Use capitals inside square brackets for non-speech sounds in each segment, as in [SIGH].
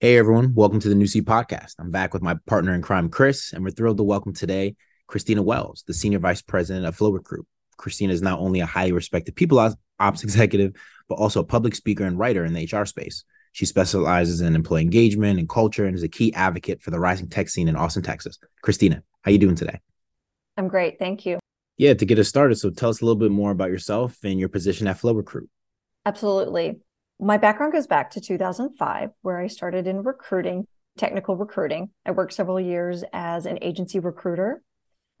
Hey everyone, welcome to the New Sea Podcast. I'm back with my partner in crime, Chris, and we're thrilled to welcome today Christina Wells, the Senior Vice President of Flo Recruit. Christina is not only a highly respected people ops executive, but also a public speaker and writer in the HR space. She specializes in employee engagement and culture and is a key advocate for the rising tech scene in Austin, Texas. Christina, how you doing today? I'm great, thank you. Yeah, to get us started, so tell us a little bit more about yourself and your position at Flo Recruit. Absolutely my background goes back to 2005, where I started in recruiting, technical recruiting. I worked several years as an agency recruiter,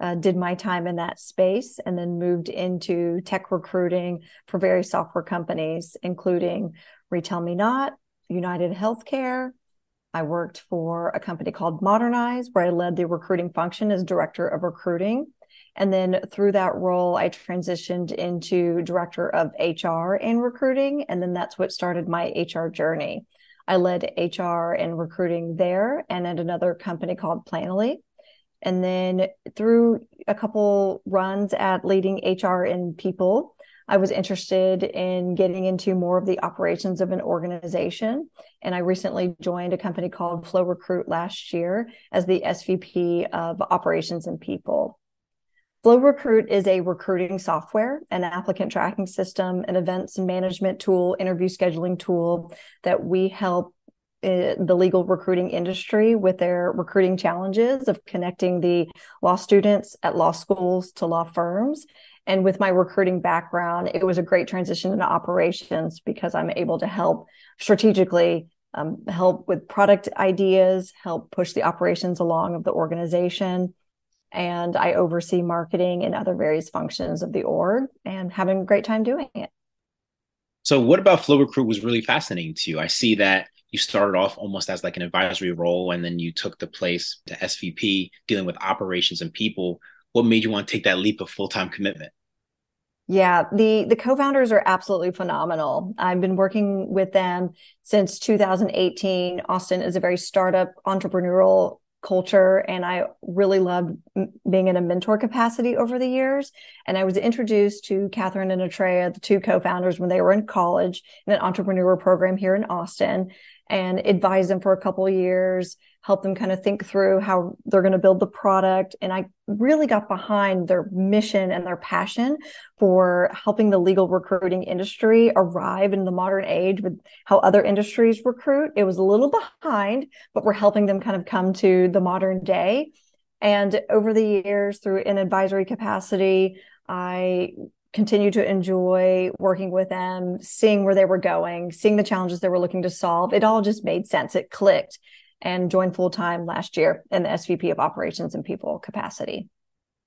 uh, did my time in that space, and then moved into tech recruiting for various software companies, including RetailMeNot, United Healthcare. I worked for a company called Modernize, where I led the recruiting function as director of recruiting. And then through that role, I transitioned into director of HR and recruiting. And then that's what started my HR journey. I led HR and recruiting there and at another company called Planoly. And then through a couple runs at leading HR and people, I was interested in getting into more of the operations of an organization. And I recently joined a company called Flo Recruit last year as the SVP of operations and people. Flo Recruit is a recruiting software, an applicant tracking system, an events and management tool, interview scheduling tool that we help uh, the legal recruiting industry with their recruiting challenges of connecting the law students at law schools to law firms. And with my recruiting background, it was a great transition into operations because I'm able to help strategically um, help with product ideas, help push the operations along of the organization and I oversee marketing and other various functions of the org and having a great time doing it. So, what about Flo Recruit was really fascinating to you? I see that you started off almost as like an advisory role and then you took the place to SVP dealing with operations and people. What made you want to take that leap of full time commitment? Yeah, the the co-founders are absolutely phenomenal. I've been working with them since 2018. Austin is a very startup entrepreneurial culture and I really loved being in a mentor capacity over the years. And I was introduced to Catherine and Atreya, the two co-founders, when they were in college in an entrepreneur program here in Austin and advised them for a couple years help them kind of think through how they're going to build the product. And I really got behind their mission and their passion for helping the legal recruiting industry arrive in the modern age with how other industries recruit. It was a little behind, but we're helping them kind of come to the modern day. And over the years, through an advisory capacity, I continue to enjoy working with them, seeing where they were going, seeing the challenges they were looking to solve. It all just made sense. It clicked and joined full time last year in the SVP of operations and people capacity.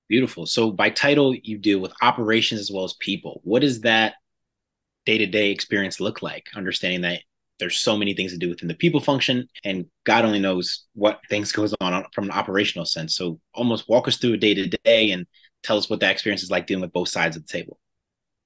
Beautiful. So by title, you deal with operations as well as people. What does that day to day experience look like? Understanding that there's so many things to do within the people function, and God only knows what things [LAUGHS] goes on from an operational sense. So almost walk us through a day to day and tell us what that experience is like dealing with both sides of the table.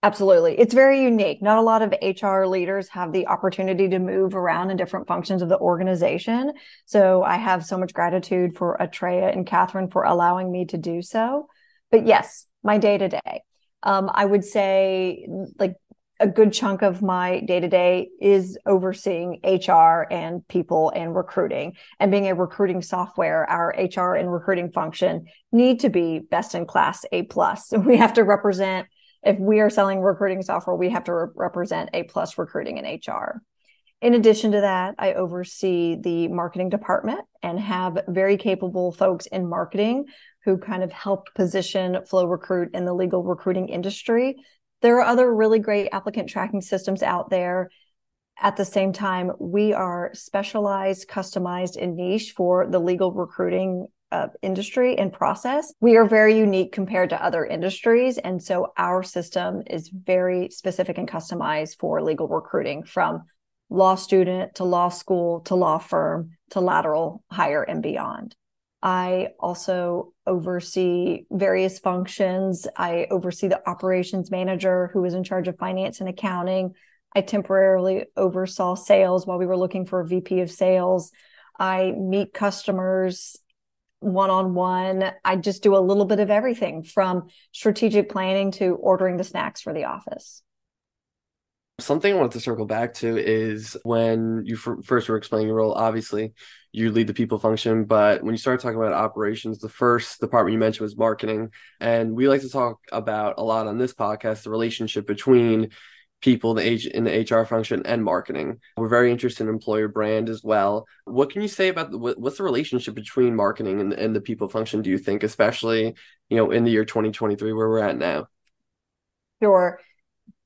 Absolutely. It's very unique. Not a lot of HR leaders have the opportunity to move around in different functions of the organization. So I have so much gratitude for Atreya and Catherine for allowing me to do so. But yes, my day to day. I would say like a good chunk of my day to day is overseeing HR and people and recruiting and being a recruiting software. Our HR and recruiting function need to be best in class, A plus. [LAUGHS] We have to represent if we are selling recruiting software, we have to re- represent A plus recruiting and HR. In addition to that, I oversee the marketing department and have very capable folks in marketing who kind of help position Flo Recruit in the legal recruiting industry. There are other really great applicant tracking systems out there. At the same time, we are specialized, customized, and niche for the legal recruiting uh, industry and process. We are very unique compared to other industries. And so our system is very specific and customized for legal recruiting from law student to law school to law firm to lateral hire and beyond. I also oversee various functions. I oversee the operations manager who is in charge of finance and accounting. I temporarily oversaw sales while we were looking for a VP of sales. I meet customers one on one. I just do a little bit of everything from strategic planning to ordering the snacks for the office. Something I wanted to circle back to is when you f- first were explaining your role, obviously you lead the people function, but when you started talking about operations, the first department you mentioned was marketing. And we like to talk about a lot on this podcast the relationship between people in the age in the HR function and marketing. We're very interested in employer brand as well. What can you say about the, what's the relationship between marketing and, and the people function? Do you think, especially you know in the year 2023 where we're at now? Sure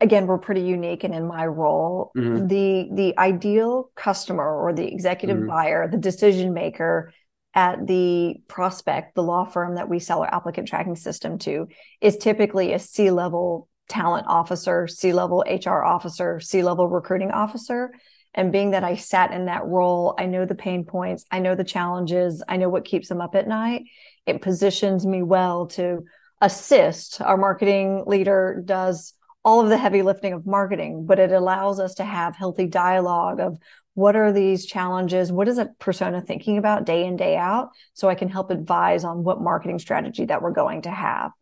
again we're pretty unique and in my role mm-hmm. the the ideal customer or the executive mm-hmm. buyer the decision maker at the prospect the law firm that we sell our applicant tracking system to is typically a c-level talent officer c-level hr officer c-level recruiting officer and being that i sat in that role i know the pain points i know the challenges i know what keeps them up at night it positions me well to assist our marketing leader does all of the heavy lifting of marketing, but it allows us to have healthy dialogue of what are these challenges? What is a persona thinking about day in, day out? So I can help advise on what marketing strategy that we're going to have.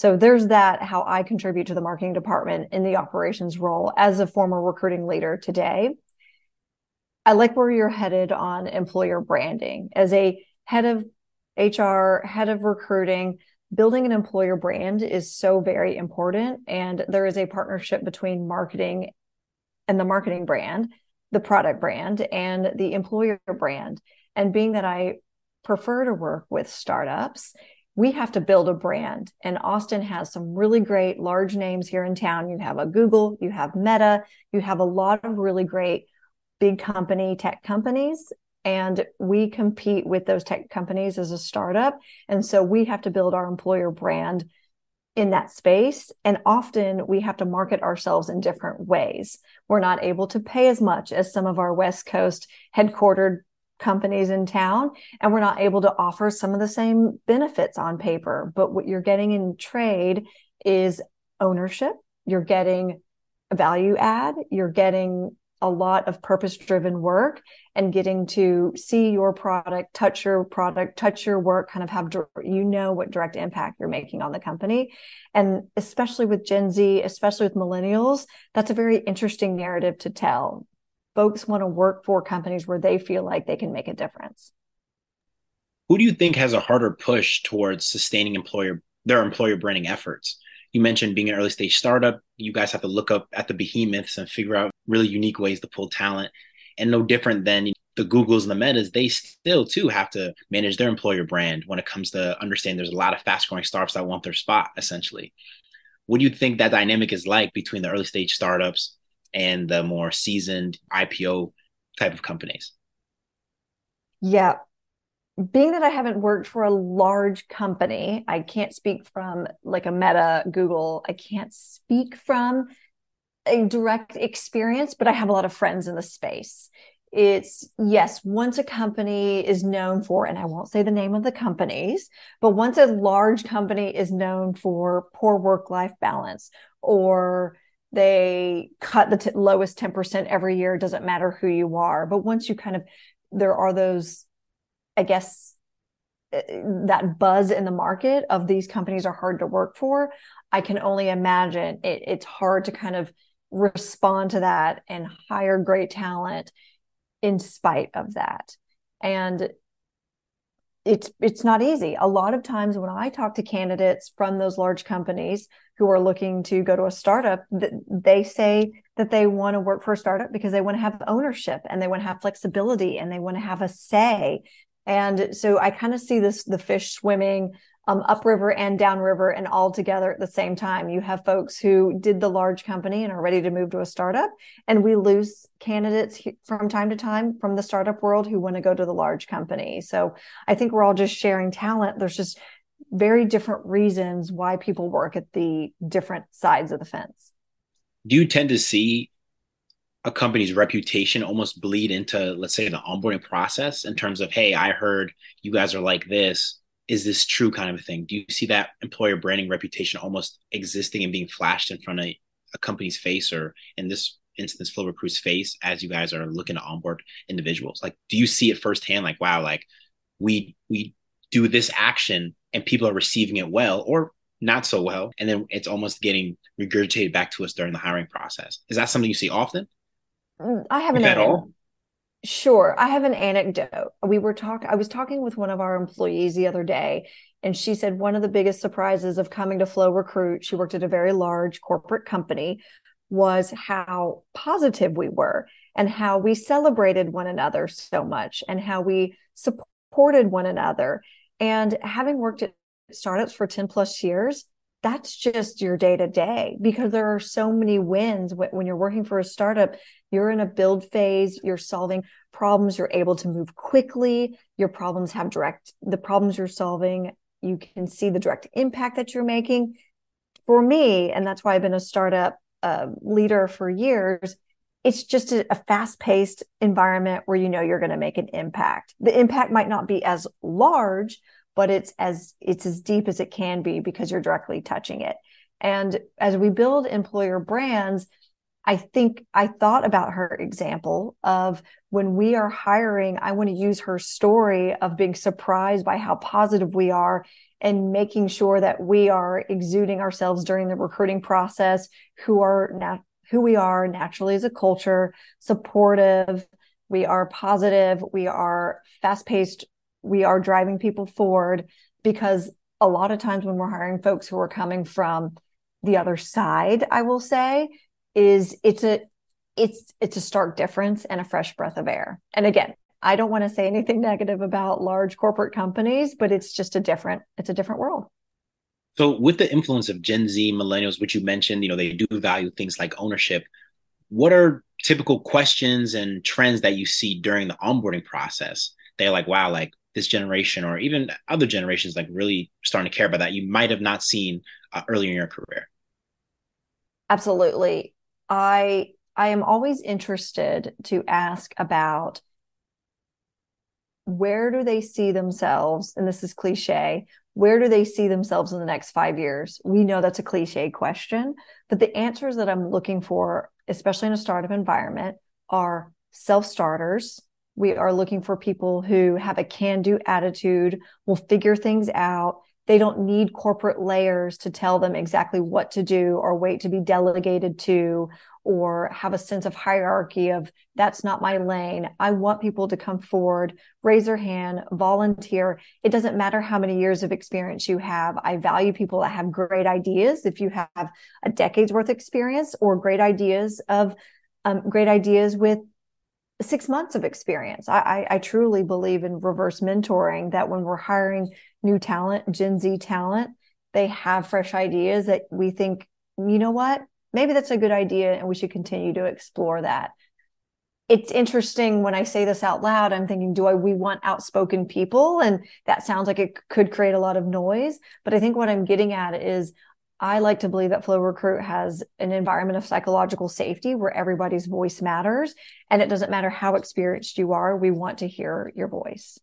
So there's that, how I contribute to the marketing department in the operations role as a former recruiting leader today. I like where you're headed on employer branding. As a head of HR, head of recruiting, building an employer brand is so very important. And there is a partnership between marketing and the marketing brand, the product brand, and the employer brand. And being that I prefer to work with startups, we have to build a brand. And Austin has some really great large names here in town. You have a Google, you have Meta, you have a lot of really great big company tech companies and we compete with those tech companies as a startup and so we have to build our employer brand in that space and often we have to market ourselves in different ways we're not able to pay as much as some of our west coast headquartered companies in town and we're not able to offer some of the same benefits on paper but what you're getting in trade is ownership you're getting a value add you're getting a lot of purpose driven work and getting to see your product, touch your product, touch your work, kind of have, you know, what direct impact you're making on the company. And especially with Gen Z, especially with millennials, that's a very interesting narrative to tell. Folks want to work for companies where they feel like they can make a difference. Who do you think has a harder push towards sustaining employer their employer branding efforts? You mentioned being an early stage startup. You guys have to look up at the behemoths and figure out really unique ways to pull talent. And no different than the Googles and the Metas, they still too have to manage their employer brand when it comes to understanding there's a lot of fast growing startups that want their spot essentially. What do you think that dynamic is like between the early stage startups and the more seasoned IPO type of companies? Yeah, being that I haven't worked for a large company, I can't speak from like a Meta, Google. I can't speak from a direct experience, but I have a lot of friends in the space. It's yes, once a company is known for, and I won't say the name of the companies, but once a large company is known for poor work life balance or they cut the t- lowest 10% every year, doesn't matter who you are. But once you kind of, there are those I guess uh, that buzz in the market of these companies are hard to work for. I can only imagine it, it's hard to kind of respond to that and hire great talent in spite of that. And it's it's not easy. A lot of times when I talk to candidates from those large companies who are looking to go to a startup, they say that they want to work for a startup because they want to have ownership and they want to have flexibility and they want to have a say and so I kind of see this the fish swimming um, upriver and downriver and all together at the same time. You have folks who did the large company and are ready to move to a startup, and we lose candidates from time to time from the startup world who want to go to the large company. So I think we're all just sharing talent. There's just very different reasons why people work at the different sides of the fence. Do you tend to see a company's reputation almost bleed into let's say the onboarding process in terms of hey i heard you guys are like this is this true kind of a thing do you see that employer branding reputation almost existing and being flashed in front of a company's face or in this instance Flo Recruit's face as you guys are looking to onboard individuals like do you see it firsthand like wow like we we do this action and people are receiving it well or not so well, and then it's almost getting regurgitated back to us during the hiring process. Is that something you see often? Mm, I haven't at all. Sure, I have an anecdote. We were talking. I was talking with one of our employees the other day, and she said one of the biggest surprises of coming to Flo Recruit. She worked at a very large corporate company. Was how positive we were and how we celebrated one another so much and how we supported one another. And having worked at startups for 10 plus years, that's just your day to day because there are so many wins when you're working for a startup. You're in a build phase, you're solving problems, you're able to move quickly. Your problems have direct, the problems you're solving, you can see the direct impact that you're making. For me, and that's why I've been a startup uh, leader for years, it's just a, a fast paced environment where you know you're going to make an impact. The impact might not be as large, but it's as it's as deep as it can be because you're directly touching it. And as we build employer brands, I think I thought about her example of when we are hiring, I want to use her story of being surprised by how positive we are and making sure that we are exuding ourselves during the recruiting process, who are nat- who we are naturally as a culture, supportive, we are positive, we are fast paced we are driving people forward because a lot of times when we're hiring folks who are coming from the other side i will say is it's a it's it's a stark difference and a fresh breath of air. And again i don't want to say anything [LAUGHS] negative about large corporate companies but it's just a different it's a different world. So with the influence of gen z millennials which you mentioned you know they do value things like ownership what are typical questions and trends that you see during the onboarding process? They're like wow like this generation or even other generations like really starting to care about that you might have not seen uh, earlier in your career. Absolutely. I i am always interested to ask about where do they see themselves and this is cliche where do they see themselves in the next 5 years? We know that's a cliche question but the answers that i'm looking for especially in a startup environment are self starters we are looking for people who have a can do attitude, will figure things out. They don't need corporate layers to tell them exactly what to do or wait to be delegated to or have a sense of hierarchy of that's not my lane. I want people to come forward, raise their hand, volunteer. It doesn't matter how many years of experience you have. I value people that have great ideas. If you have a decade's worth of experience or great ideas of um, great ideas with six months of experience. I, I, I, truly believe in reverse mentoring that when we're hiring new talent, Gen Z talent, they have fresh ideas that we think, you know what, maybe that's a good idea and we should continue to explore that. It's interesting when I say this out loud, I'm thinking, do I, we want outspoken people? And that sounds like it could create a lot of noise. But I think what I'm getting at is I like to believe that Flo Recruit has an environment of psychological safety where everybody's voice matters. And it doesn't matter how experienced you are, we want to hear your voice.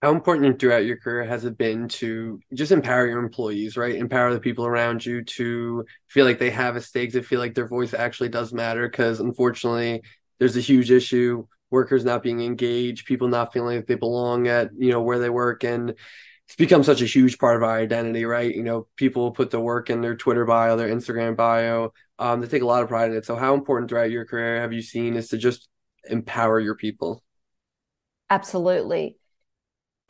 How important throughout your career has it been to just empower your employees, right? Empower the people around you to feel like they have a stake, to feel like their voice actually does matter. Because unfortunately, there's a huge issue workers not being engaged, people not feeling like they belong at, you know, where they work. And it's become such a huge part of our identity, right? You know, people put the work in their Twitter bio, their Instagram bio. Um, they take a lot of pride in it. So, how important throughout your career have you seen is to just empower your people? Absolutely.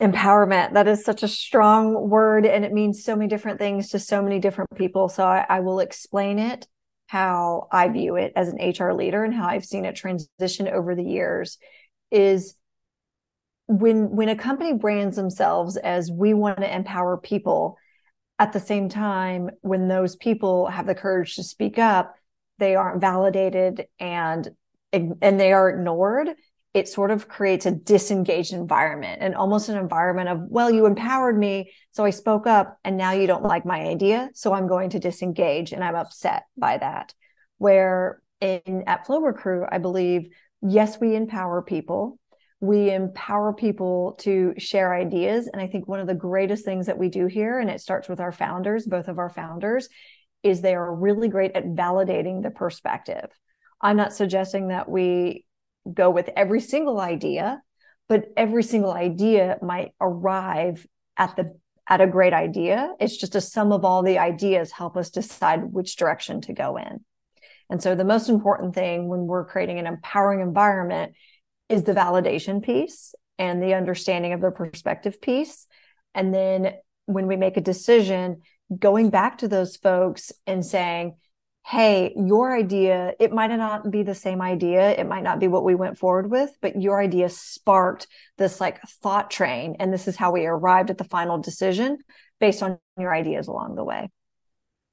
Empowerment, that is such a strong word and it means so many different things to so many different people. So, I, I will explain it how I view it as an HR leader and how I've seen it transition over the years is when when a company brands themselves as we want to empower people at the same time when those people have the courage to speak up they aren't validated and and they are ignored it sort of creates a disengaged environment and almost an environment of well you empowered me so i spoke up and now you don't like my idea so i'm going to disengage and i'm upset by that. Where in at flo recruit i believe yes we empower people we empower people to share ideas. And I think one of the greatest things that we do here, and it starts with our founders, both of our founders, is they are really great at validating the perspective. I'm not suggesting that we go with every single idea, but every single idea might arrive at the at a great idea. It's just a sum of all the ideas help us decide which direction to go in. And so the most important thing when we're creating an empowering environment is the validation piece and the understanding of the perspective piece. And then when we make a decision, going back to those folks and saying, hey, your idea, it might not be the same idea. It might not be what we went forward with, but your idea sparked this like thought train. And this is how we arrived at the final decision based on your ideas along the way.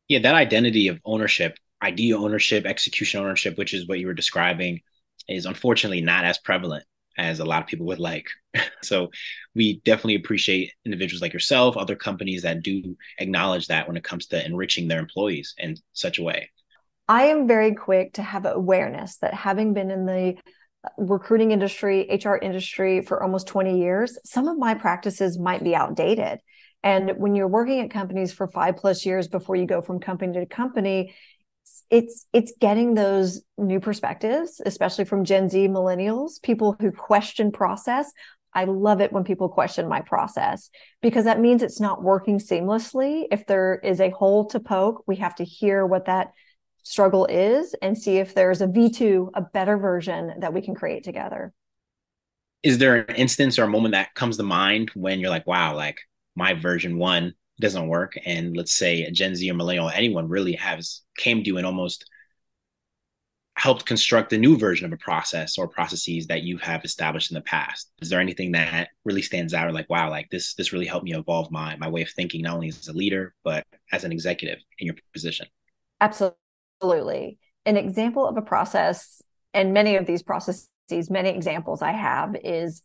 Yeah, that identity of ownership, idea ownership, execution ownership, which is what you were describing, is unfortunately not as prevalent as a lot of people would like. [LAUGHS] so we definitely appreciate individuals like yourself, other companies that do acknowledge that when it comes to enriching their employees in such a way. I am very quick to have awareness that having been in the recruiting industry, HR industry for almost 20 years, some of my practices might be outdated. And when you're working at companies for five plus years before you go from company to company, it's it's getting those new perspectives, especially from Gen Z millennials, people who question process. I love it when people question my process because that means it's not working seamlessly. If there is a hole to poke, we have to hear what that struggle is and see if there's a V2, a better version that we can create together. Is there an instance or a moment that comes to mind when you're like, wow, like my version one doesn't work? And let's say a Gen Z or millennial, anyone really has came to you and almost helped construct a new version of a process or processes that you have established in the past is there anything that really stands out or like wow like this this really helped me evolve my my way of thinking not only as a leader but as an executive in your position Absolutely. An example of a process, and many of these processes, many examples I have is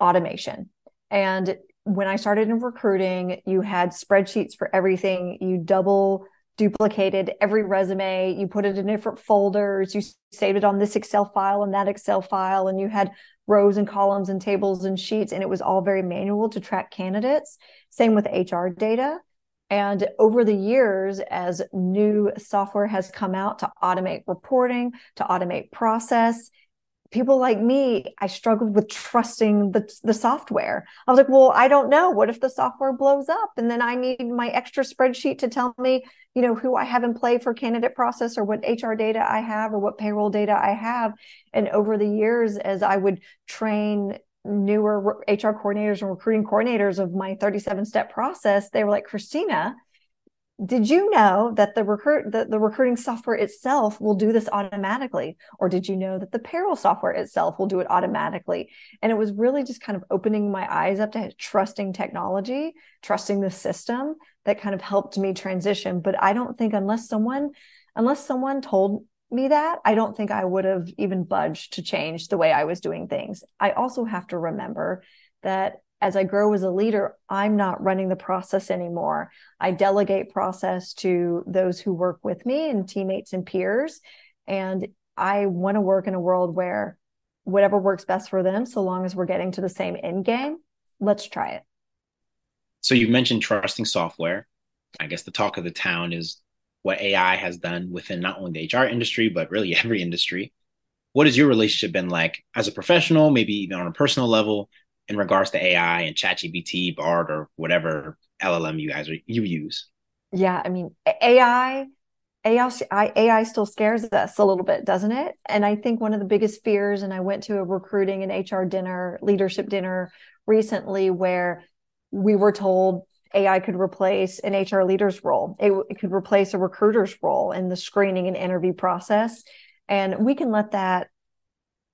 automation. And when I started in recruiting, you had spreadsheets for everything. You double duplicated every resume, you put it in different folders, you saved it on this Excel file and that Excel file, and you had rows and columns and tables and sheets, and it was all very manual to track candidates. Same with HR data. And over the years, as new software has come out to automate reporting, to automate process, people like me, I struggled with trusting the, the software. I was like, well, I don't know. What if the software blows up? And then I need my extra spreadsheet to tell me, you know, who I have in play for candidate process or what HR data I have or what payroll data I have. And over the years, as I would train newer HR coordinators and recruiting coordinators of my 37 step process, they were like, Christina, did you know that the recruit the, the recruiting software itself will do this automatically? Or did you know that the payroll software itself will do it automatically? And it was really just kind of opening my eyes up to trusting technology trusting the system that kind of helped me transition. But i don't think unless someone unless someone told me that, I don't think I would have even budged to change the way I was doing things. I also have to remember that as I grow as a leader, I'm not running the process anymore. I delegate process to those who work with me and teammates and peers. And I want to work in a world where whatever works best for them, so long as we're getting to the same end game, let's try it. So you mentioned trusting software. I guess the talk of the town is what AI has done within not only the HR industry, but really [LAUGHS] every industry. What has your relationship been like as a professional, maybe even on a personal level, in regards to AI and ChatGPT, Bard, or whatever LLM you guys are, you use? Yeah, I mean AI, AI, AI still scares us a little bit, doesn't it? And I think one of the biggest fears, and I went to a recruiting and HR dinner, leadership dinner recently, where we were told AI could replace an HR leader's role. It, it, could replace a recruiter's role in the screening and interview process. And we can let that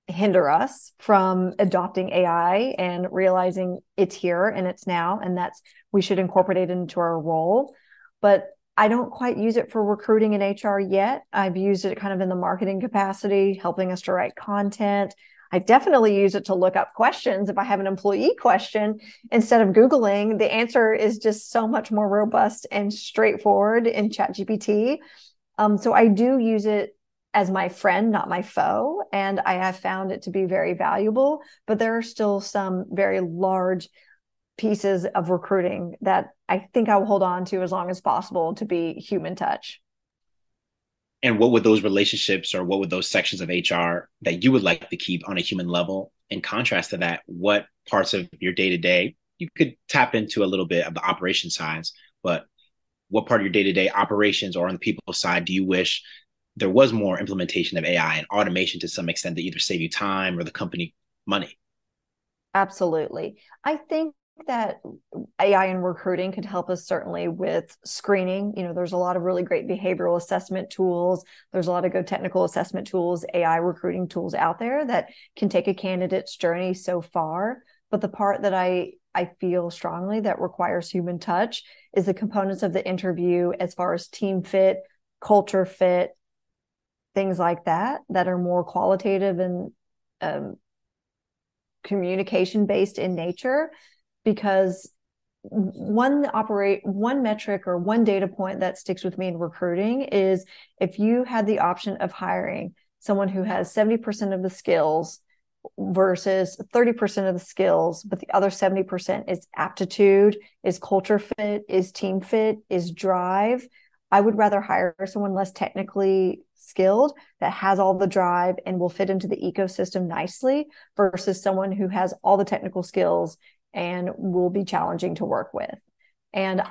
hinder us from adopting AI and realizing it's here and it's now, and that's we should incorporate it into our role. But I don't quite use it for recruiting in HR yet. I've used it kind of in the marketing capacity, helping us to write content, I definitely use it to look up questions. If I have an employee question, instead of Googling, the answer is just so much more robust and straightforward in ChatGPT. Um, so I do use it as my friend, not my foe. And I have found it to be very valuable. But there are still some very large pieces of recruiting that I think I will hold on to as long as possible to be human touch and what would those relationships or what would those sections of HR that you would like to keep on a human level? In contrast to that, what parts of your day to day you could tap into a little bit of the operation sides, but what part of your day-to-day operations or on the people side do you wish there was more implementation of AI and automation to some extent to either save you time or the company money? Absolutely. I think that AI in recruiting could help us certainly with screening. You know, there's a lot of really great behavioral assessment tools. There's a lot of good technical assessment tools, AI recruiting tools out there that can take a candidate's journey so far. But the part that I I feel strongly that requires human touch is the components of the interview as far as team fit, culture fit, things like that that are more qualitative and um, communication based in nature because one operate one metric or one data point that sticks with me in recruiting is if you had the option of hiring someone who has 70% of the skills versus 30% of the skills but the other 70% is aptitude is culture fit is team fit is drive i would rather hire someone less technically skilled that has all the drive and will fit into the ecosystem nicely versus someone who has all the technical skills and will be challenging to work with. And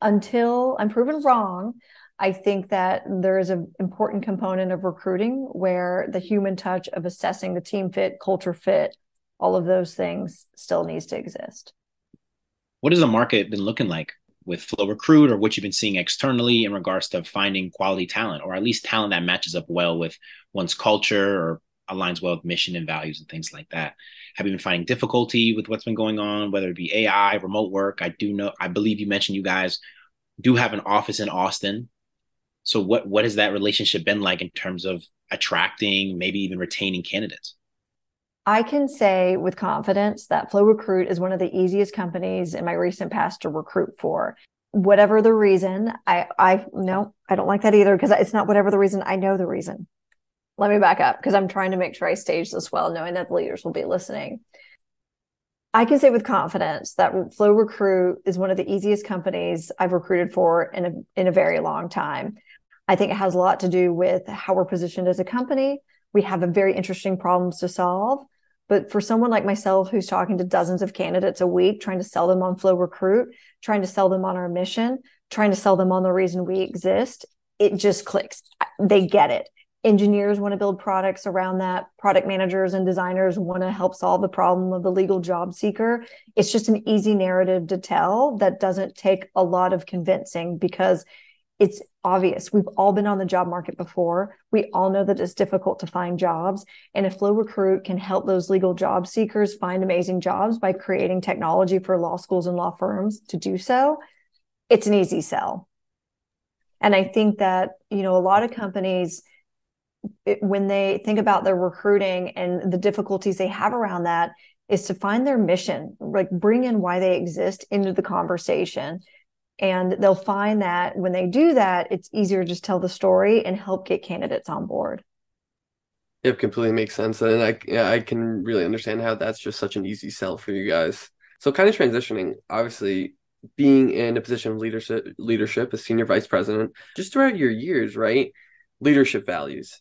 until I'm proven wrong, I think that there is an important component of recruiting where the human touch of assessing the team fit, culture fit, all of those things still needs to exist. What has the market been looking like with Flo Recruit or what you've been seeing externally in regards to finding quality talent or at least talent that matches up well with one's culture or aligns well with mission and values and things like that. Have you been finding difficulty with what's been going on, whether it be AI, remote work? I do know, I believe you mentioned you guys do have an office in Austin. So what what has that relationship been like in terms of attracting, maybe even retaining candidates? I can say with confidence that Flo Recruit is one of the easiest companies in my recent past to recruit for. Whatever the reason, I I no, I don't like that either because it's not whatever the reason. I know the reason. Let me back up because I'm trying to make sure I stage this well, knowing that the leaders will be listening. I can say with confidence that Flo Recruit is one of the easiest companies I've recruited for in a in a very long time. I think it has a lot to do with how we're positioned as a company. We have a very interesting problems to solve but for someone like myself who's talking to dozens of candidates a week, trying to sell them on Flo Recruit, trying to sell them on our mission, trying to sell them on the reason we exist, it just clicks. They get it. Engineers want to build products around that. Product managers and designers want to help solve the problem of the legal job seeker. It's just an easy narrative to tell that doesn't take a lot of convincing because it's obvious. We've all been on the job market before. We all know that it's difficult to find jobs. And if Flo Recruit can help those legal job seekers find amazing jobs by creating technology for law schools and law firms to do so, it's an easy sell. And I think that, you know, a lot of companies, it, when they think about their recruiting and the difficulties they have around that, is to find their mission, like bring in why they exist into the conversation and they'll find that when they do that, it's easier to just tell the story and help get candidates on board. It completely makes sense. And I, yeah, I can really understand how that's just such an easy sell for you guys. So kind of transitioning, obviously being in a position of leadership, leadership as senior vice president, just throughout your years, right? Leadership values.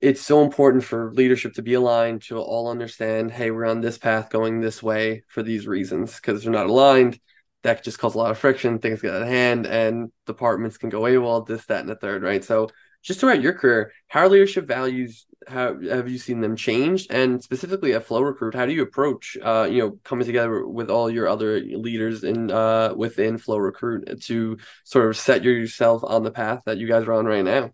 It's so important for leadership to be aligned to all understand, hey, we're on this path going this way for these reasons. Because they're not aligned, that just cause a lot of friction. Things get out of hand, and departments can go AWOL, this, that, and the third, right? So, just throughout your career, how leadership values? How have you seen them changed? And specifically at Flo Recruit, how do you approach, uh, you know, coming together with all your other leaders in uh, within Flo Recruit to sort of set yourself on the path that you guys are on right now?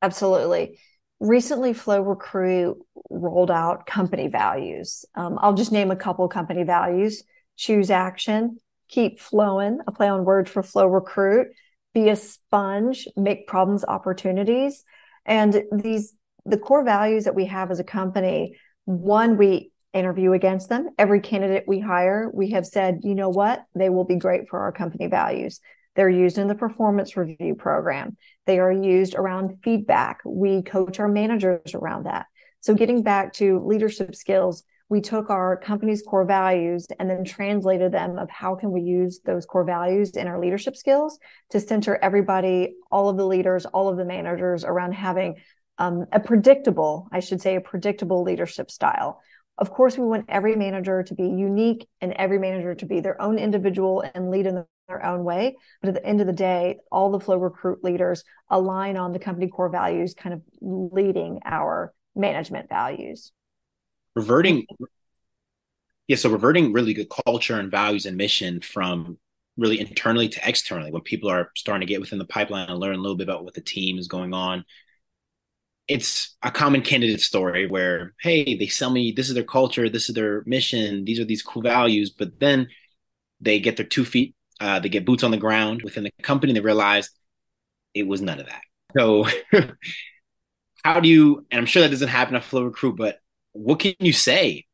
Absolutely recently flo recruit rolled out company values um, i'll just name a couple company values choose action keep flowing, a play on word for flo recruit, be a sponge, make problems opportunities. And these, the core values that we have as a company, one, we interview against them. Every candidate we hire, we have said, you know what, they will be great for our company values. They're used in the performance review program. They are used around feedback. We coach our managers around that. So, getting back to leadership skills, we took our company's core values and then translated them of how can we use those core values in our leadership skills to center everybody all of the leaders all of the managers around having um, a predictable i should say a predictable leadership style Of course, we want every manager to be unique and every manager to be their own individual and lead in their own way. But at the end of the day, all the Flo Recruit leaders align on the company core values, kind of leading our management values. Reverting, yeah, so reverting really good culture and values and mission from really internally to externally when people are starting to get within the pipeline and learn a little bit about what the team is going on. It's a common candidate story where hey they sell me this is their culture this is their mission these are these cool values but then they get their two feet uh, they get boots on the ground within the company and they realize it was none of that. So [LAUGHS] how do you and i'm sure that doesn't happen at flo recruit but what can you say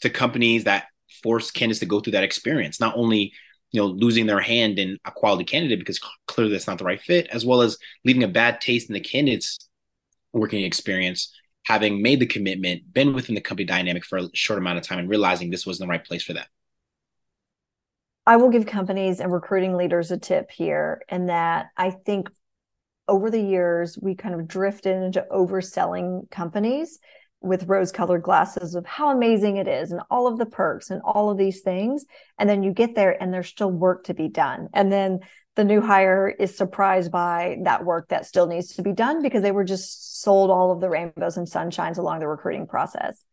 to companies that force candidates to go through that experience? Not only you know losing their hand in a quality candidate because clearly that's not the right fit as well as leaving a bad taste in the candidate's working experience having made the commitment been within the company dynamic for a short amount of time and realizing this wasn't the right place for them. I will give companies and recruiting leaders a tip here in that i think over the years we kind of drifted into overselling companies with rose colored glasses of how amazing it is and all of the perks and all of these things. And then you get there and there's still work to be done. And then the new hire is surprised by that work that still needs to be done because they were just sold all of the rainbows and sunshines along the recruiting process.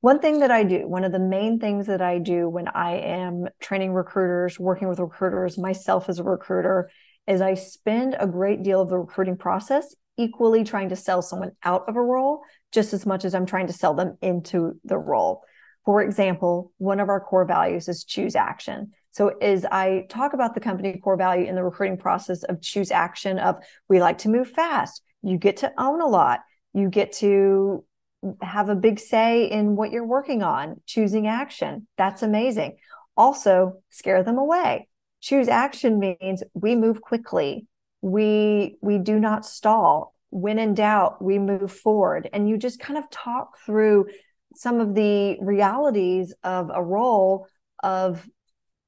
One thing that I do, one of the main things that I do when I am training recruiters, working with recruiters, myself as a recruiter, is I spend a great deal of the recruiting process equally trying to sell someone out of a role just as much as I'm trying to sell them into the role. For example, one of our core values is choose action. So as I talk about the company core value in the recruiting process of choose action of we like to move fast, you get to own a lot, you get to have a big say in what you're working on, choosing action. That's amazing. Also, scare them away. Choose action means we move quickly. We we do not stall when in doubt, we move forward. And you just kind of talk through some of the realities of a role of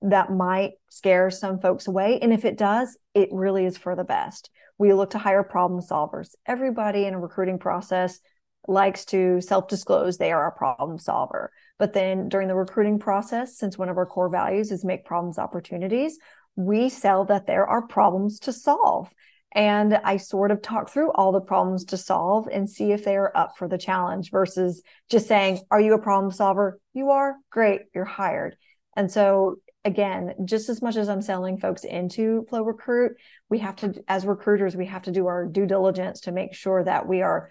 that might scare some folks away. And if it does, it really is for the best. We look to hire problem solvers. Everybody in a recruiting process likes to self disclose they are a problem solver. But then during the recruiting process, since one of our core values is make problems opportunities, we sell that there are problems to solve. And I sort of talk through all the problems to solve and see if they are up for the challenge versus just saying, Are you a problem solver? You are great, you're hired. And so, again, just as much as I'm selling folks into Flo Recruit, we have to, as recruiters, we have to do our due diligence to make sure that we are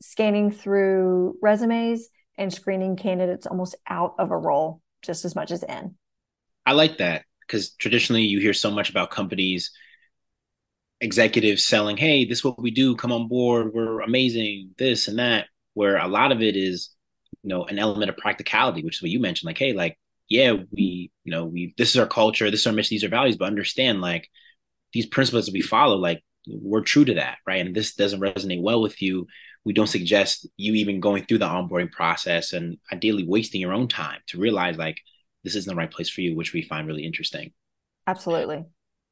scanning through resumes and screening candidates almost out of a role just as much as in. I like that because traditionally you hear so much about companies executives selling, hey, this is what we do, come on board, we're amazing, this and that, where a lot of it is, you know, an element of practicality, which is what you mentioned, like, hey, like, yeah, we, you know, we this is our culture, this is our mission, these are values, but understand like these principles that we follow, like we're true to that, right? And this doesn't resonate well with you. We don't suggest you even going through the onboarding process and ideally wasting your own time to realize like this isn't the right place for you, which we find really interesting. Absolutely.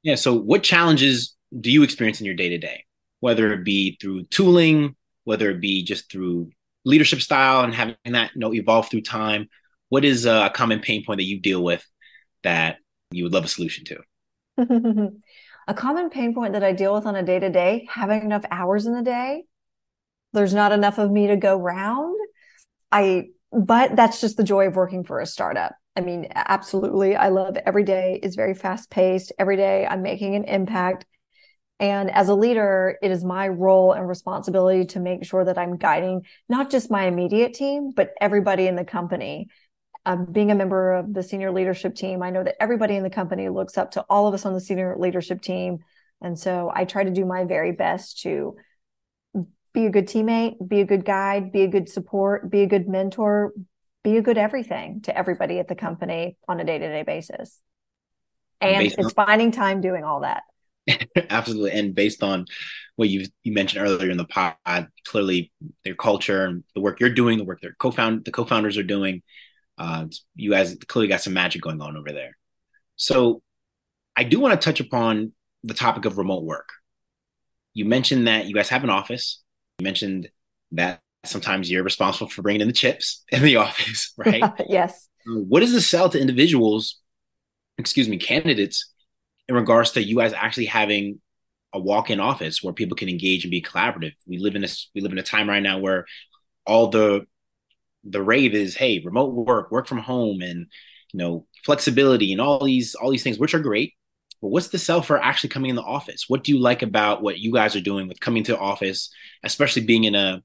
Yeah. So what challenges do you experience in your day to day, whether it be through tooling, whether it be just through leadership style and having that you know evolve through time? What is a common pain point that you deal with that you would love a solution to? [LAUGHS] a common pain point that I deal with on a day to day, having enough hours in the day. There's not enough of me to go round. I, but that's just the joy of working for a startup. I mean, absolutely. I love every day is very fast paced. Every day I'm making an impact. And as a leader, it is my role and responsibility to make sure that I'm guiding not just my immediate team, but everybody in the company. Um, being a member of the senior leadership team, I know that everybody in the company looks up to all of us on the senior leadership team. And so I try to do my very best to be a good teammate, be a good guide, be a good support, be a good mentor, be a good everything to everybody at the company on a day to day basis. And it's on- finding time doing all that. [LAUGHS] Absolutely. And based on what you you mentioned earlier in the pod, clearly their culture and the work you're doing, the work their co-found the co-founders are doing, uh, you guys clearly got some magic going on over there. So I do want to touch upon the topic of remote work. You mentioned that you guys have an office. You mentioned that sometimes you're responsible for bringing in the chips in the [LAUGHS] office, right? [LAUGHS] yes. Um, what does this sell to individuals, excuse me, candidates in regards to you guys actually having a walk-in office where people can engage and be collaborative? We live in this we live in a time right now where all the the rave is hey, remote work, work from home and you know, flexibility and all these all these things which are great. What's the sell for actually coming in the office? What do you like about what you guys are doing with coming to office, especially being in a,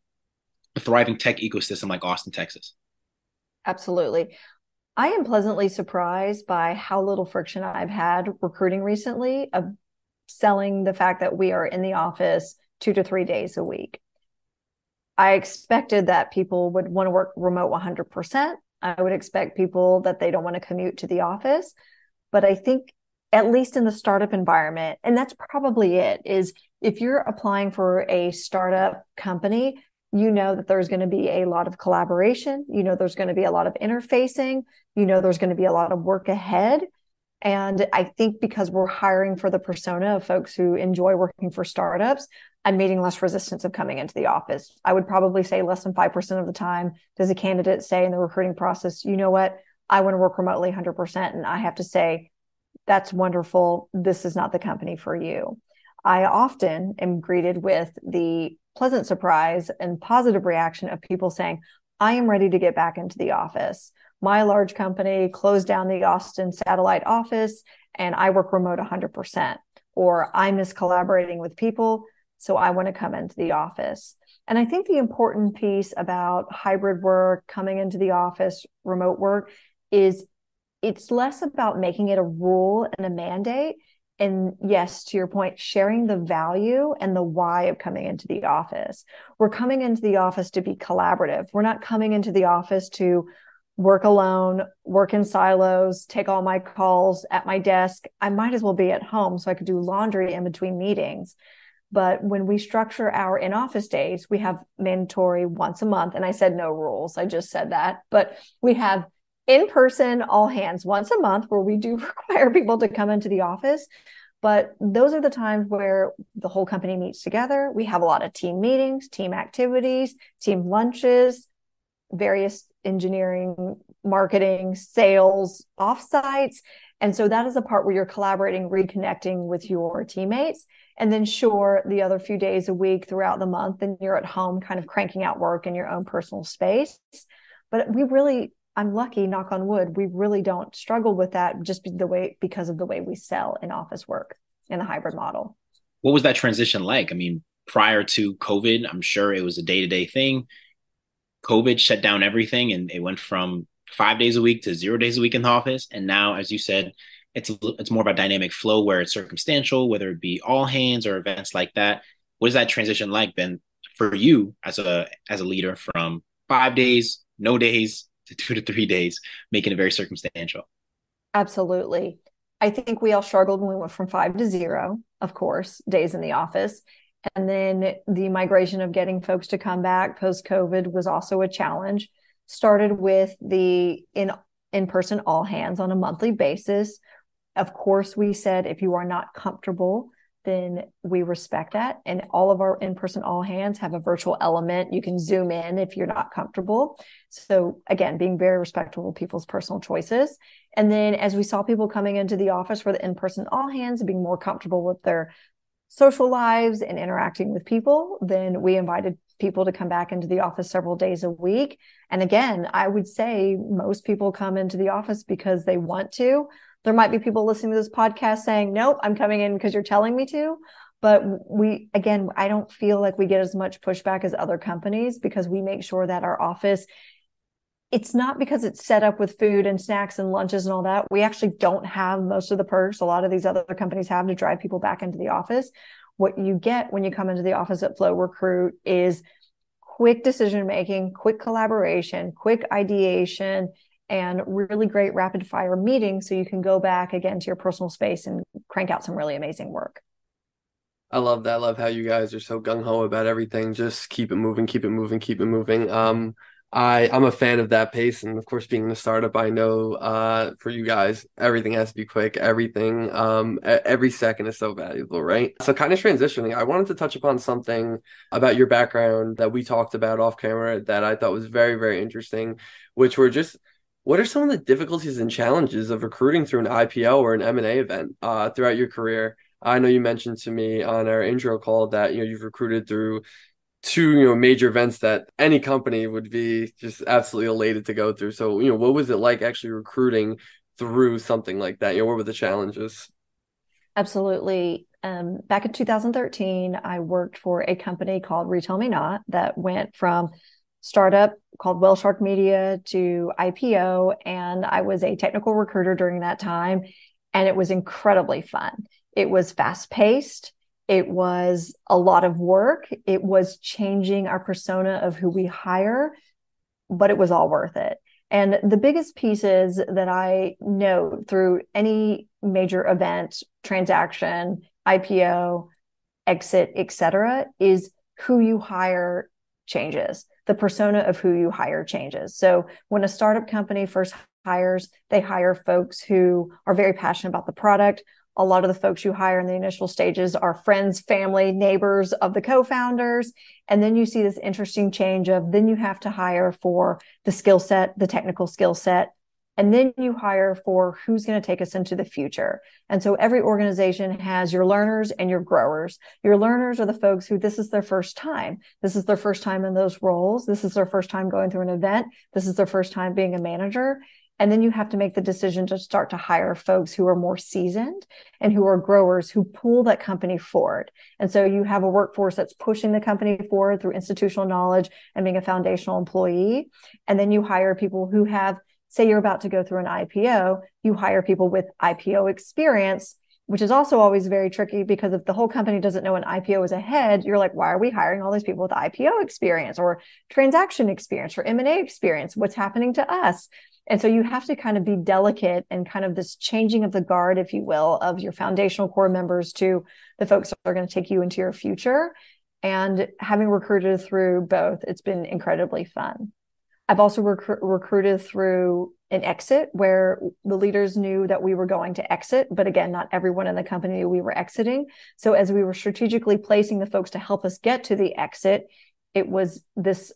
a thriving tech ecosystem like Austin, Texas? Absolutely. I am pleasantly surprised by how little friction I've had recruiting recently of selling the fact that we are in the office two to three days a week. I expected that people would want to work remote 100%. I would expect people that they don't want to commute to the office. But I think, at least in the startup environment, and that's probably it, is if you're applying for a startup company, you know that there's going to be a lot of collaboration. You know, there's going to be a lot of interfacing. You know, there's going to be a lot of work ahead. And I think because we're hiring for the persona of folks who enjoy working for startups, I'm meeting less resistance of coming into the office. I would probably say less than 5% of the time does a candidate say in the recruiting process, you know what, I want to work remotely 100%. And I have to say, that's wonderful. This is not the company for you. I often am greeted with the pleasant surprise and positive reaction of people saying, I am ready to get back into the office. My large company closed down the Austin satellite office and I work remote 100%. Or I miss collaborating with people, so I want to come into the office. And I think the important piece about hybrid work, coming into the office, remote work is it's less about making it a rule and a mandate and yes to your point sharing the value and the why of coming into the office. We're coming into the office to be collaborative. We're not coming into the office to work alone work in silos take all my calls at my desk. I might as well be at home so i could do laundry in between meetings. But when we structure our in office days we have mandatory once a month. And i said no rules. I just said that. But we have in person all hands once a month where we do [LAUGHS] require people to come into the office. But those are the times where the whole company meets together. We have a lot of team meetings team activities team lunches various engineering marketing sales offsites. And so that is a part where you're collaborating reconnecting with your teammates. And then sure the other few days a week throughout the month and you're at home kind of cranking out work in your own personal space. But we really I'm lucky, knock on wood, we really don't struggle with that just the way because of the way we sell in office work in the hybrid model. What was that transition like? I mean, prior to COVID, I'm sure it was a day to day thing. COVID shut down everything and it went from five days a week to zero days a week in the office. And now, as you said, it's it's more of a dynamic flow where it's circumstantial, whether it be all hands or events like that. What is that transition like been for you as a as a leader from five days, no days, to two to three days, making it very circumstantial. Absolutely. I think we all struggled when we went from five to zero, of course, days in the office. And then the migration of getting folks to come back post COVID was also a challenge. Started with the in in person all hands on a monthly basis. Of course, we said if you are not comfortable then we respect that. And all of our in person all hands have a virtual element. You can zoom in if you're not comfortable. So, again, being very respectful of people's personal choices. And then as we saw people coming into the office for the in person all hands, being more comfortable with their social lives and interacting with people, then we invited people to come back into the office several days a week. And again, I would say most people come into the office because they want to there might be people listening to this podcast saying, nope, I'm coming in because you're telling me to. But we, again, I don't feel like we get as much pushback as other companies because we make sure that our office, it's not because it's set up with food and snacks and lunches and all that. We actually don't have most of the perks a lot of these other companies have to drive people back into the office. What you get when you come into the office at Flo Recruit is quick decision making, quick collaboration, quick ideation, and really great rapid fire meetings so you can go back again to your personal space and crank out some really amazing work. I love that. I love how you guys are so gung ho about everything. Just keep it moving, keep it moving, keep it moving. Um, I I'm a fan of that pace, and of course, being in a startup, I know uh, for you guys, everything has to be quick. Everything, um, every second is so valuable, right? So, kind of transitioning, I wanted to touch upon something about your background that we talked about off camera that I thought was very very interesting, which were just what are some of the difficulties and challenges of recruiting through an IPO or an M and A event uh, throughout your career? I know you mentioned to me on our intro call that you know you've recruited through two you know major events that any company would be just absolutely elated to go through. So you know what was it like actually recruiting through something like that? You know what were the challenges? Absolutely. Um, back in 2013 i worked for a company called RetailMeNot that went from startup called WhaleShark Media to IPO. And I was a technical recruiter during that time. And it was incredibly fun. It was fast paced. It was a lot of work. It was changing our persona of who we hire, but it was all worth it. And the biggest pieces that I know through any major event, transaction, IPO, exit, etc., is who you hire changes. The persona of who you hire changes. So when a startup company first hires, they hire folks who are very passionate about the product, a lot of the folks you hire in the initial stages are friends, family, neighbors of the co-founders. And then you see this interesting change of then you have to hire for the skill set, the technical skill set. And then you hire for who's going to take us into the future. And so every organization has your learners and your growers. Your learners are the folks who this is their first time. This is their first time in those roles. This is their first time going through an event. This is their first time being a manager. And then you have to make the decision to start to hire folks who are more seasoned and who are growers who pull that company forward. And so you have a workforce that's pushing the company forward through institutional knowledge and being a foundational employee. And then you hire people who have, say, you're about to go through an IPO, you hire people with IPO experience which is also always very tricky because if the whole company doesn't know an IPO is ahead, you're like, why are we hiring all these people with IPO experience or transaction experience or M&A experience? What's happening to us? And so you have to kind of be delicate and kind of this changing of the guard, if you will, of your foundational core members to the folks that are going to take you into your future. And having recruited through both, it's been incredibly fun. I've also rec- recruited through an exit where the leaders knew that we were going to exit, but again, not everyone in the company we were exiting. So as we were strategically placing the folks to help us get to the exit, it was this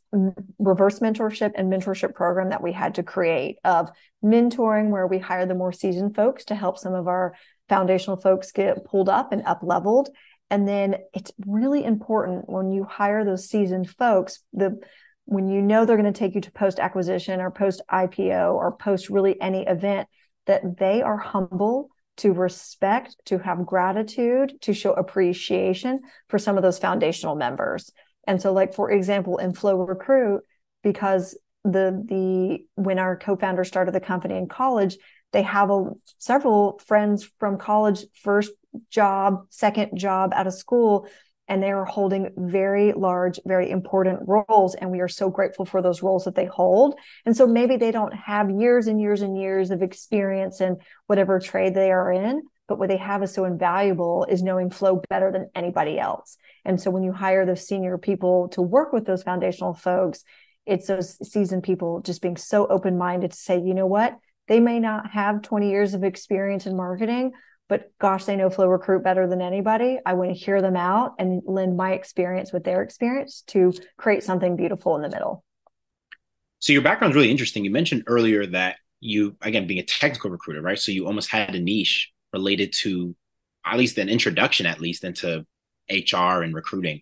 reverse mentorship and mentorship program that we had to create of mentoring where we hire the more seasoned folks to help some of our foundational folks get pulled up and up leveled and then it's really important when you hire those seasoned folks the when you know they're going to take you to post acquisition or post IPO or post really any event that they are humble to respect to have gratitude to show appreciation for some of those foundational members. And so, like for example, in Flo Recruit, because the the when our co-founder started the company in college, they have a, several friends from college, first job, second job out of school, and they are holding very large, very important roles. And we are so grateful for those roles that they hold. And so maybe they don't have years and years and years of experience in whatever trade they are in, but what they have is so invaluable is knowing Flo better than anybody else. And so when you hire those senior people to work with those foundational folks, it's those seasoned people just being so open minded to say, you know what, they may not have 20 years of experience in marketing, but gosh, they know Flo Recruit better than anybody. I want to hear them out and lend my experience with their experience to create something beautiful in the middle. So your background is really interesting. You mentioned earlier that you, again, being a technical recruiter, right? So you almost had a niche related to at least an introduction at least into HR and recruiting.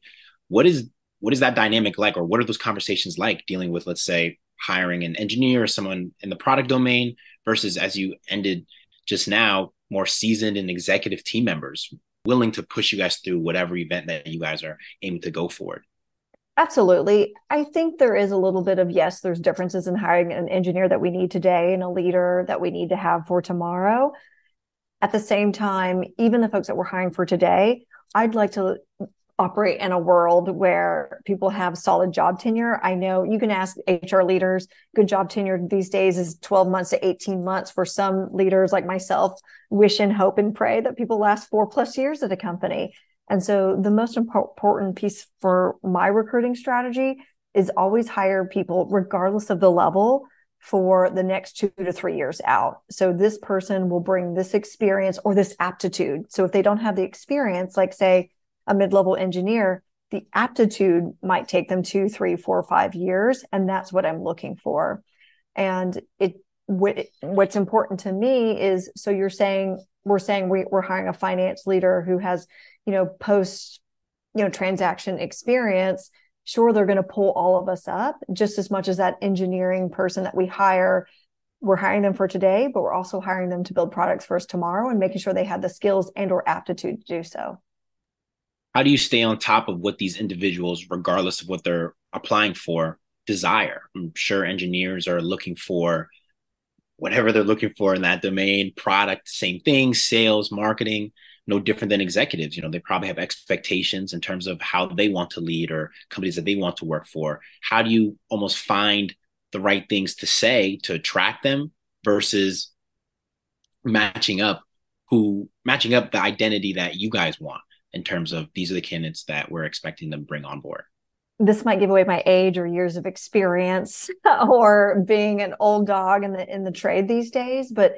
What is what is that dynamic like or what are those conversations like dealing with let's say hiring an engineer or someone in the product domain versus as you ended just now more seasoned and executive team members willing to push you guys through whatever event that you guys are aiming to go forward Absolutely. I think there is a little bit of yes, there's differences in hiring an engineer that we need today and a leader that we need to have for tomorrow at the same time, even the folks that we're hiring for today, I'd like to operate in a world where people have solid job tenure. I know you can ask HR leaders, good job tenure these days is 12 months to 18 months for some leaders like myself, wish and hope and pray that people last four plus years at a company. And so the most important piece for my recruiting strategy is always hire people regardless of the level for the next two to three years out. So this person will bring this experience or this aptitude. So if they don't have the experience, like say a mid-level engineer, the aptitude might take them two, three, four, five years. And that's what I'm looking for. And it what, what's important to me is so you're saying we're saying we, we're hiring a finance leader who has you know post you know transaction experience sure they're going to pull all of us up just as much as that engineering person that we hire we're hiring them for today but we're also hiring them to build products for us tomorrow and making sure they have the skills and or aptitude to do so how do you stay on top of what these individuals regardless of what they're applying for desire i'm sure engineers are looking for whatever they're looking for in that domain product same thing sales marketing no different than executives. You know, they probably have expectations in terms of how they want to lead or companies that they want to work for. How do you almost find the right things to say to attract them versus matching up who matching up the identity that you guys want in terms of these are the candidates that we're expecting them to bring on board? This might give away my age or years of experience [LAUGHS] or being an old dog in the in the trade these days, but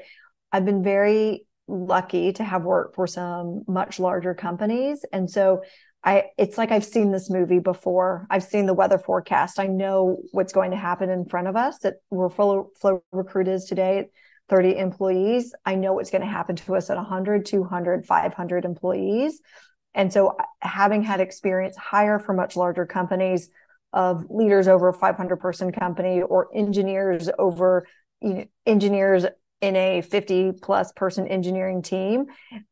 I've been very lucky to have worked for some much larger companies. And so I it's like I've seen this movie before. I've seen the weather forecast. I know what's going to happen in front of us that we're full Flo Recruit is today 30 employees. I know what's going to happen to us at 100, 200, 500 employees. And so uh, having had experience hire for much larger companies of leaders over a 500 person company or engineers over you know, engineers in a 50 plus person engineering team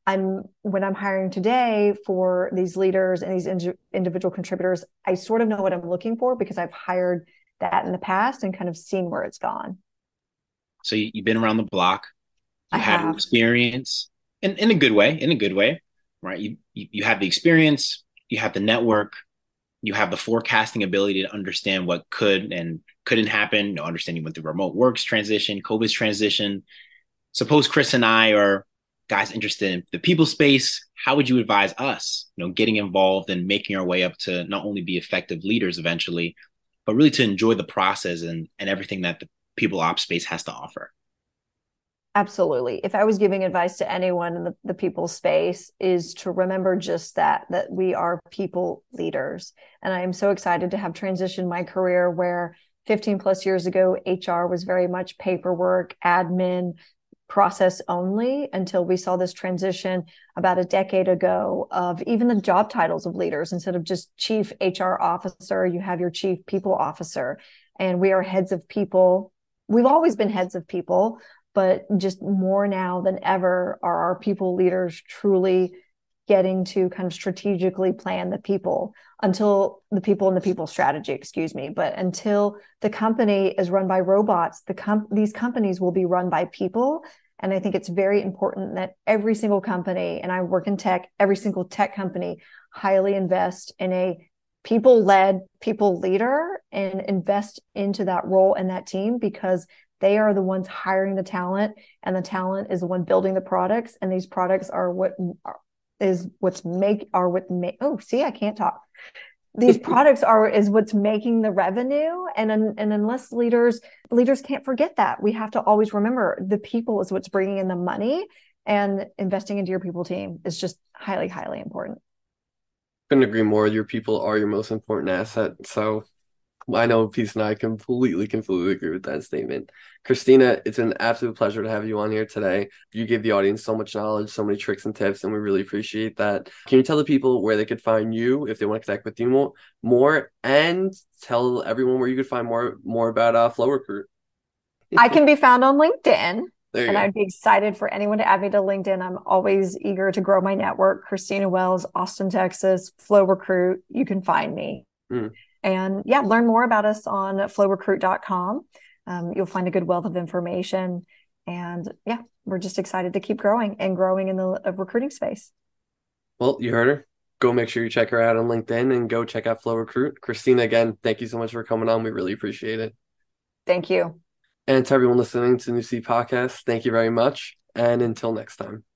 i'm when i'm hiring today for these leaders and these in- individual contributors i sort of know what i'm looking for because i've hired that in the past and kind of seen where it's gone. So you, have been around the block. You I have, have. experience in, in a good way in a good way right you, you have the experience you have the network you have the forecasting ability to understand what could and couldn't happen. You know, understanding what the remote works transition, COVID's transition. Suppose Chris and I are guys interested in the people space. How would you advise us, you know, getting involved and making our way up to not only be effective leaders eventually, but really to enjoy the process and, and everything that the people ops space has to offer? Absolutely. If I was giving advice to anyone in the, the people space is to remember just that, that we are people leaders. And I am so excited to have transitioned my career where 15 plus years ago, HR was very much paperwork, admin, process only until we saw this transition about a decade ago of even the job titles of leaders. Instead of just chief HR officer, you have your chief people officer. And we are heads of people. We've always been heads of people, but just more now than ever are our people leaders truly getting to kind of strategically plan the people until the people and the people strategy excuse me. But until the company is run by robots the com- these companies will be run by people. And i think it's very important that every single company and i work in tech every single tech company highly invest in a people led people leader and invest into that role and that team because they are the ones hiring the talent and the talent is the one building the products and these products are what is what's make are what make oh see i can't talk. These [LAUGHS] products are is what's making the revenue and and and unless leaders leaders can't forget that we have to always remember the people is what's bringing in the money and investing into your people team is just highly highly important. Couldn't agree more. Your people are your most important asset. So I know Peace and I completely, completely agree with that statement. Christina, it's an absolute pleasure to have you on here today. You gave the audience so much knowledge, so many tricks and tips, and we really appreciate that. Can you tell the people where they could find you if they want to connect with you more, more and tell everyone where you could find more more about uh, Flo Recruit? I can be found on LinkedIn. and go. I'd be excited for anyone to add me to LinkedIn. I'm always eager to grow my network. Christina Wells, Austin, Texas, Flo Recruit. You can find me. Mm. And yeah, learn more about us on florecruit.com. Um, you'll find a good wealth of information. And yeah, we're just excited to keep growing and growing in the uh, recruiting space. Well, you heard her. Go make sure you check her out on LinkedIn and go check out Flo Recruit. Christina, again, thank you so much for coming on. We really appreciate it. Thank you. And to everyone listening to New Sea Podcast, thank you very much. And until next time.